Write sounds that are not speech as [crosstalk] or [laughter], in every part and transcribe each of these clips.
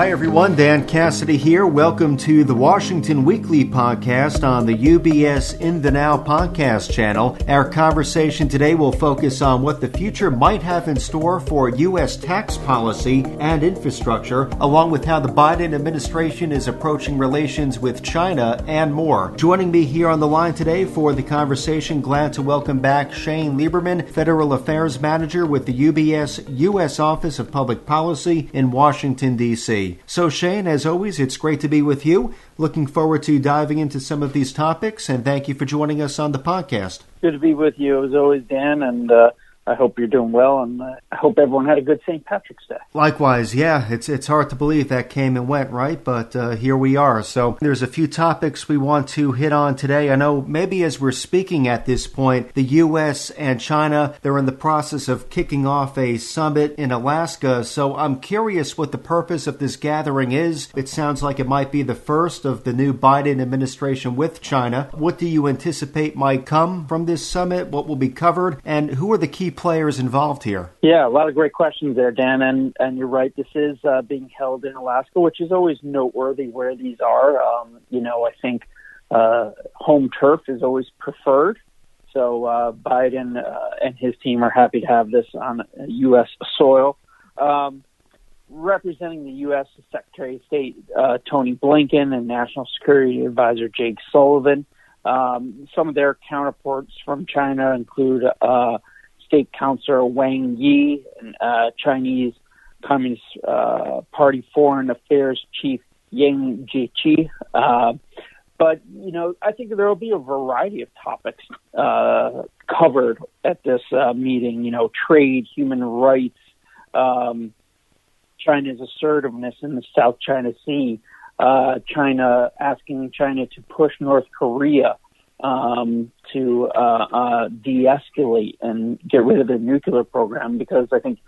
Hi, everyone. Dan Cassidy here. Welcome to the Washington Weekly podcast on the UBS In the Now podcast channel. Our conversation today will focus on what the future might have in store for U.S. tax policy and infrastructure, along with how the Biden administration is approaching relations with China and more. Joining me here on the line today for the conversation, glad to welcome back Shane Lieberman, Federal Affairs Manager with the UBS U.S. Office of Public Policy in Washington, D.C. So, Shane, as always, it's great to be with you. Looking forward to diving into some of these topics, and thank you for joining us on the podcast. Good to be with you as always, Dan, and uh, I hope you're doing well, and uh, I hope everyone had a good St. Patrick's Day. Likewise, yeah, it's it's hard to believe that came and went, right? But uh, here we are. So there's a few topics we want to hit on today. I know maybe as we're speaking at this point, the U.S. and China they're in the process of kicking off a summit in Alaska. So I'm curious what the purpose of this gathering is. It sounds like it might be the first of the new Biden administration with China. What do you anticipate might come from this summit? What will be covered, and who are the key players involved here? Yeah, a lot of great questions there, Dan. And, and you're right, this is uh, being held in Alaska, which is always noteworthy where these are. Um, you know, I think uh, home turf is always preferred. So uh, Biden uh, and his team are happy to have this on U.S. soil. Um, representing the U.S. Secretary of State uh, Tony Blinken and National Security Advisor Jake Sullivan. Um, some of their counterparts from China include uh, State Councilor Wang Yi and uh, Chinese Communist uh, Party Foreign Affairs Chief Yang Jiechi. Uh, but you know, I think there will be a variety of topics uh, covered at this uh, meeting. You know, trade, human rights, um, China's assertiveness in the South China Sea, uh, China asking China to push North Korea um, to uh, uh, de-escalate and get rid of their nuclear program because I think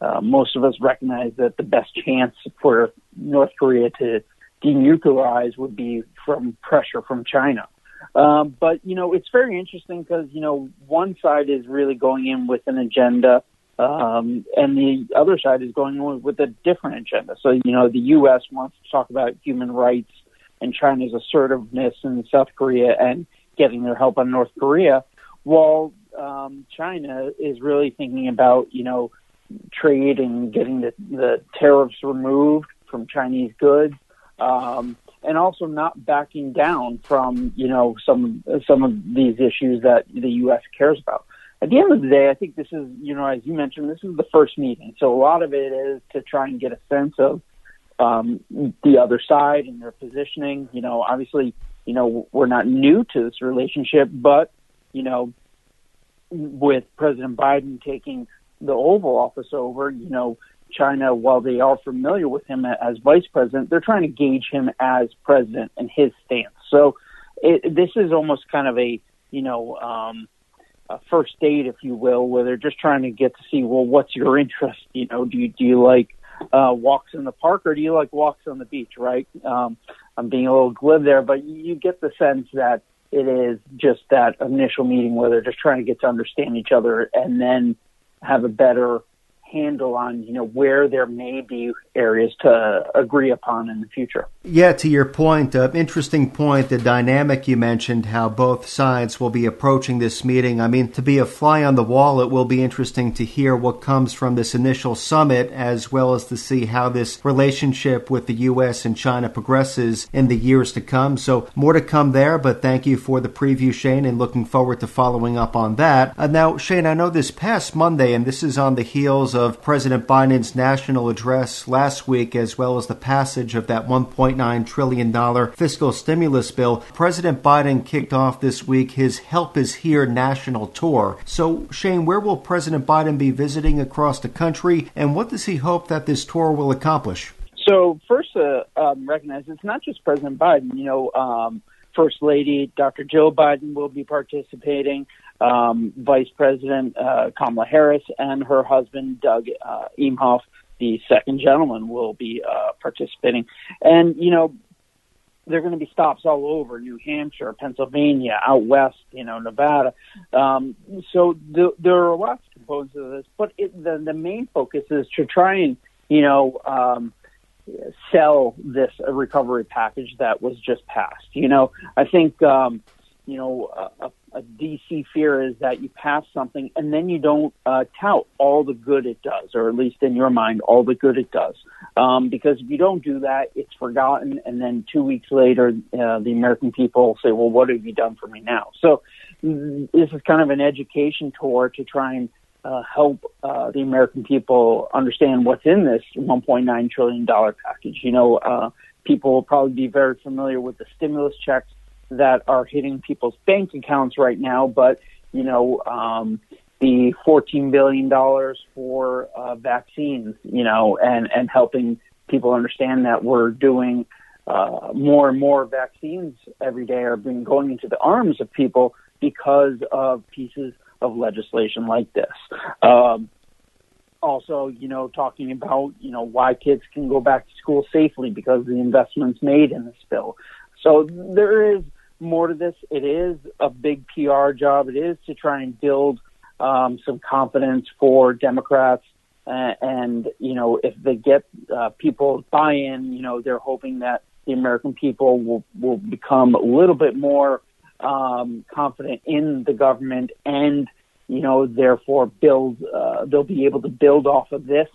uh, most of us recognize that the best chance for North Korea to denuclearize would be from pressure from China. Um, but you know, it's very interesting because you know one side is really going in with an agenda, um, and the other side is going in with a different agenda. So you know, the U.S. wants to talk about human rights and China's assertiveness in South Korea and getting their help on North Korea, while um, China is really thinking about you know trade and getting the, the tariffs removed from Chinese goods, um, and also not backing down from you know some some of these issues that the U.S. cares about. At the end of the day, I think this is you know as you mentioned, this is the first meeting, so a lot of it is to try and get a sense of um, the other side and their positioning. You know, obviously you know, we're not new to this relationship, but, you know, with President Biden taking the Oval Office over, you know, China, while they are familiar with him as vice president, they're trying to gauge him as president and his stance. So it, this is almost kind of a, you know, um, a first date, if you will, where they're just trying to get to see, well, what's your interest? You know, do you, do you like uh, walks in the park or do you like walks on the beach, right? Um, I'm being a little glib there, but you get the sense that it is just that initial meeting where they're just trying to get to understand each other and then have a better handle on you know where there may be areas to agree upon in the future. Yeah, to your point, uh, interesting point, the dynamic you mentioned, how both sides will be approaching this meeting. I mean, to be a fly on the wall, it will be interesting to hear what comes from this initial summit, as well as to see how this relationship with the U.S. and China progresses in the years to come. So more to come there, but thank you for the preview, Shane, and looking forward to following up on that. Uh, now, Shane, I know this past Monday, and this is on the heels of President Biden's national address last week, as well as the passage of that $1.9 trillion fiscal stimulus bill, President Biden kicked off this week his Help Is Here national tour. So, Shane, where will President Biden be visiting across the country, and what does he hope that this tour will accomplish? So, first, uh, um, recognize it's not just President Biden. You know, um, First Lady Dr. Jill Biden will be participating um, Vice President uh, Kamala Harris and her husband Doug uh, Emhoff, the second gentleman, will be uh, participating. And you know, there are going to be stops all over New Hampshire, Pennsylvania, out west, you know, Nevada. Um, so the, there are lots of components of this, but it, the the main focus is to try and you know um, sell this recovery package that was just passed. You know, I think um, you know a, a DC fear is that you pass something and then you don't uh, tout all the good it does, or at least in your mind, all the good it does. Um, because if you don't do that, it's forgotten, and then two weeks later, uh, the American people say, "Well, what have you done for me now?" So mm, this is kind of an education tour to try and uh, help uh, the American people understand what's in this 1.9 trillion dollar package. You know, uh, people will probably be very familiar with the stimulus checks that are hitting people's bank accounts right now, but you know, um, the 14 billion dollars for uh, vaccines, you know, and and helping people understand that we're doing uh, more and more vaccines every day are being going into the arms of people because of pieces of legislation like this. Um, also, you know, talking about you know why kids can go back to school safely because the investments made in this bill. So there is more to this. It is a big PR job. It is to try and build um, some confidence for Democrats. Uh, and, you know, if they get uh, people buy in, you know, they're hoping that the American people will, will become a little bit more um, confident in the government and, you know, therefore build, uh, they'll be able to build off of this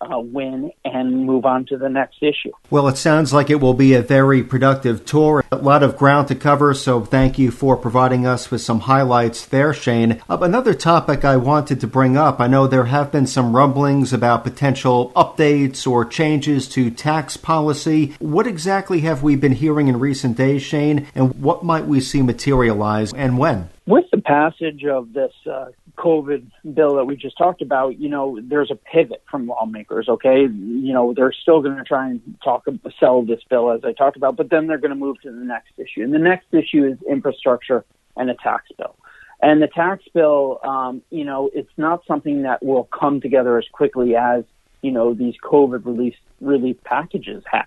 uh, win and move on to the next issue. Well, it sounds like it will be a very productive tour. A lot of ground to cover, so thank you for providing us with some highlights there, Shane. Uh, another topic I wanted to bring up I know there have been some rumblings about potential updates or changes to tax policy. What exactly have we been hearing in recent days, Shane, and what might we see materialize and when? With the passage of this uh, COVID bill that we just talked about, you know, there's a pivot from lawmakers. Okay, you know, they're still going to try and talk sell this bill as I talked about, but then they're going to move to the next issue, and the next issue is infrastructure and a tax bill. And the tax bill, um, you know, it's not something that will come together as quickly as you know these COVID relief relief packages have.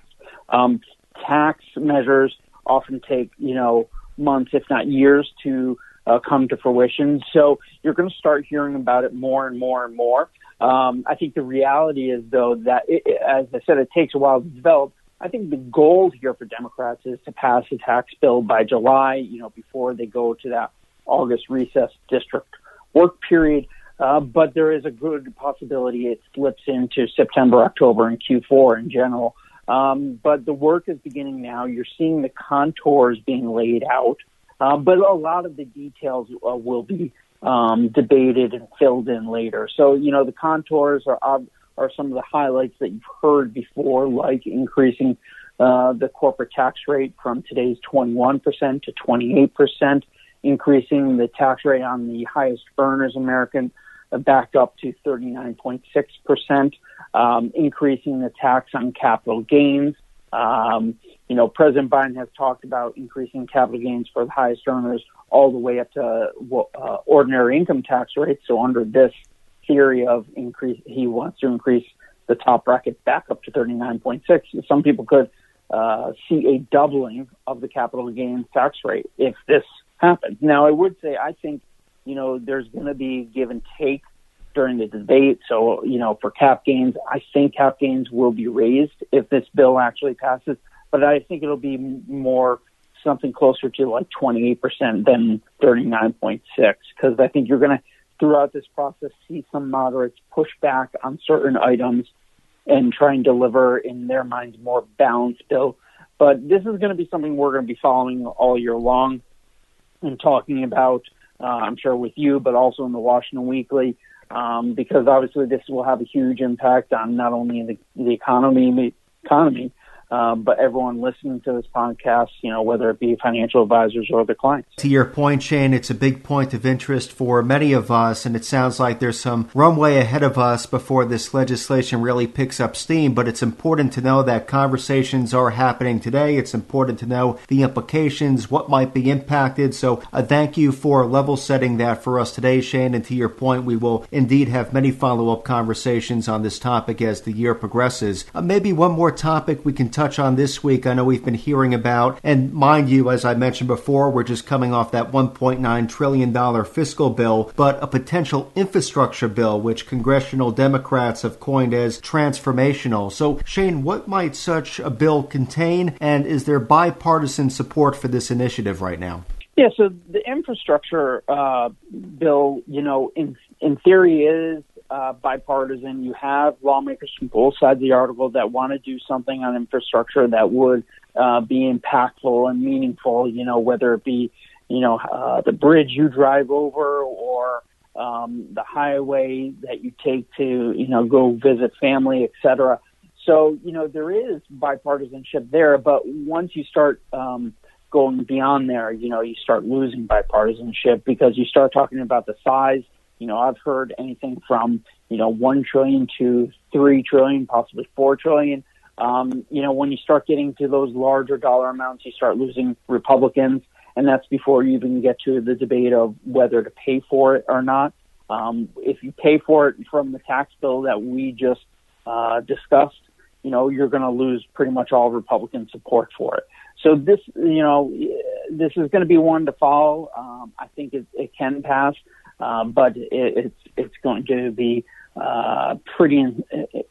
Um, tax measures often take you know months, if not years, to uh, come to fruition. So you're going to start hearing about it more and more and more. Um, I think the reality is, though, that it, as I said, it takes a while to develop. I think the goal here for Democrats is to pass a tax bill by July, you know, before they go to that August recess district work period. Uh, but there is a good possibility it slips into September, October, and Q4 in general. Um, but the work is beginning now. You're seeing the contours being laid out. Um, but a lot of the details uh, will be um, debated and filled in later. So, you know, the contours are are some of the highlights that you've heard before, like increasing uh, the corporate tax rate from today's 21% to 28%, increasing the tax rate on the highest earners American uh, back up to 39.6%, um, increasing the tax on capital gains, um, you know, President Biden has talked about increasing capital gains for the highest earners all the way up to uh, ordinary income tax rates. So under this theory of increase, he wants to increase the top bracket back up to 39.6. Some people could uh, see a doubling of the capital gains tax rate if this happens. Now, I would say I think you know there's going to be give and take during the debate. So, you know, for cap gains, I think cap gains will be raised if this bill actually passes, but I think it'll be more something closer to like 28% than 39.6 because I think you're going to throughout this process see some moderates push back on certain items and try and deliver in their minds more balanced bill. But this is going to be something we're going to be following all year long and talking about, uh, I'm sure with you, but also in the Washington Weekly um, because obviously this will have a huge impact on not only the, the economy, economy, um, but everyone listening to this podcast, you know, whether it be financial advisors or their clients. To your point, Shane, it's a big point of interest for many of us, and it sounds like there's some runway ahead of us before this legislation really picks up steam. But it's important to know that conversations are happening today. It's important to know the implications, what might be impacted. So, uh, thank you for level setting that for us today, Shane. And to your point, we will indeed have many follow up conversations on this topic as the year progresses. Uh, maybe one more topic we can touch on this week. I know we've been hearing about, and mind you, as I mentioned before, we're just coming off that $1.9 trillion fiscal bill, but a potential infrastructure bill, which congressional Democrats have coined as transformational. So, Shane, what might such a bill contain, and is there bipartisan support for this initiative right now? Yeah, so the infrastructure uh, bill, you know, in in theory is uh, bipartisan. You have lawmakers from both sides of the article that want to do something on infrastructure that would uh, be impactful and meaningful. You know, whether it be you know uh, the bridge you drive over or um, the highway that you take to you know go visit family, etc. So you know there is bipartisanship there, but once you start um, going beyond there, you know you start losing bipartisanship because you start talking about the size you know, I've heard anything from, you know, 1 trillion to 3 trillion, possibly 4 trillion. Um, you know, when you start getting to those larger dollar amounts, you start losing Republicans. And that's before you even get to the debate of whether to pay for it or not. Um, if you pay for it from the tax bill that we just uh, discussed, you know, you're going to lose pretty much all Republican support for it. So this, you know, this is going to be one to follow. Um, I think it, it can pass. Um, but it, it's it's going to be uh, pretty in,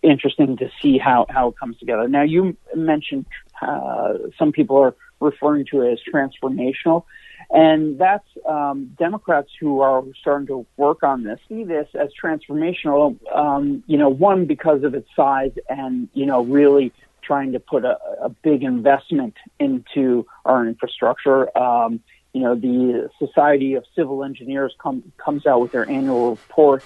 interesting to see how how it comes together. Now you mentioned uh, some people are referring to it as transformational. And that's um, Democrats who are starting to work on this see this as transformational. Um, you know, one because of its size, and you know, really trying to put a, a big investment into our infrastructure. Um, you know, the Society of Civil Engineers come, comes out with their annual report,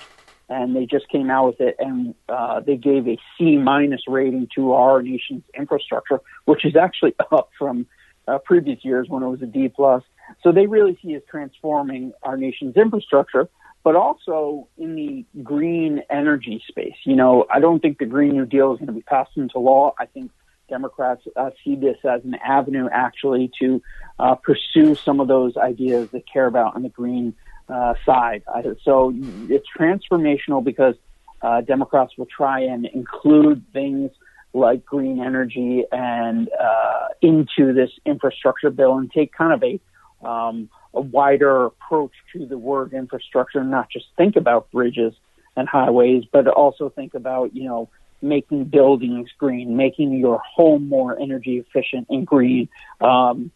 and they just came out with it, and uh, they gave a C minus rating to our nation's infrastructure, which is actually [laughs] up from uh, previous years when it was a D plus. So they really see us transforming our nation's infrastructure, but also in the green energy space. You know, I don't think the Green New Deal is going to be passed into law. I think Democrats uh, see this as an avenue actually to uh, pursue some of those ideas they care about on the green uh, side. so it's transformational because uh, Democrats will try and include things like green energy and uh, into this infrastructure bill and take kind of a um, a wider approach to the word infrastructure, not just think about bridges and highways, but also think about you know making buildings green, making your home more energy efficient and green, um,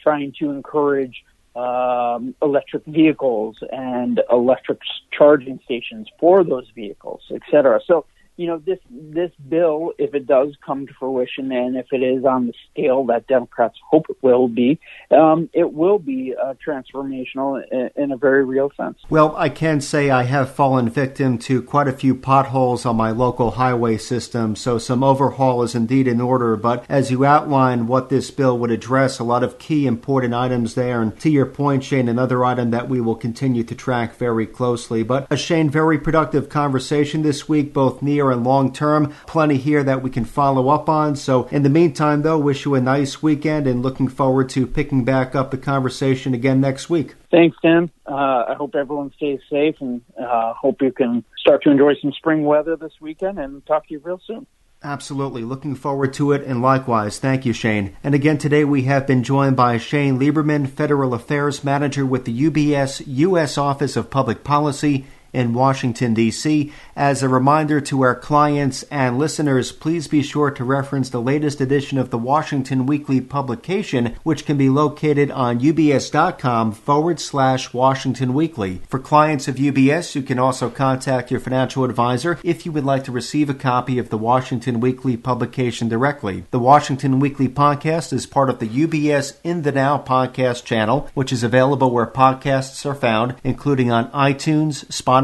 trying to encourage um, electric vehicles and electric charging stations for those vehicles, et cetera. So you know, this this bill, if it does come to fruition, and if it is on the scale that Democrats hope it will be, um, it will be uh, transformational in, in, a very real sense. Well, I can say I have fallen victim to quite a few potholes on my local highway system, so some overhaul is indeed in order. But as you outline what this bill would address, a lot of key important items there, and to your point, Shane, another item that we will continue to track very closely. But a Shane, very productive conversation this week, both near near and long term. Plenty here that we can follow up on. So, in the meantime, though, wish you a nice weekend and looking forward to picking back up the conversation again next week. Thanks, Tim. Uh, I hope everyone stays safe and uh, hope you can start to enjoy some spring weather this weekend and talk to you real soon. Absolutely. Looking forward to it, and likewise. Thank you, Shane. And again, today we have been joined by Shane Lieberman, Federal Affairs Manager with the UBS U.S. Office of Public Policy in Washington, D.C. As a reminder to our clients and listeners, please be sure to reference the latest edition of the Washington Weekly publication, which can be located on ubs.com forward slash Washington Weekly. For clients of UBS, you can also contact your financial advisor if you would like to receive a copy of the Washington Weekly publication directly. The Washington Weekly podcast is part of the UBS In the Now podcast channel, which is available where podcasts are found, including on iTunes, Spotify,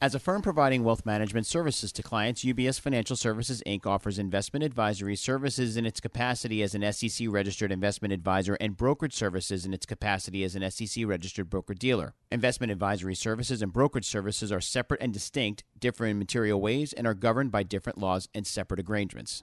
As a firm providing wealth management services to clients, UBS Financial Services Inc. offers investment advisory services in its capacity as an SEC registered investment advisor and brokerage services in its capacity as an SEC registered broker dealer. Investment advisory services and brokerage services are separate and distinct, differ in material ways, and are governed by different laws and separate arrangements.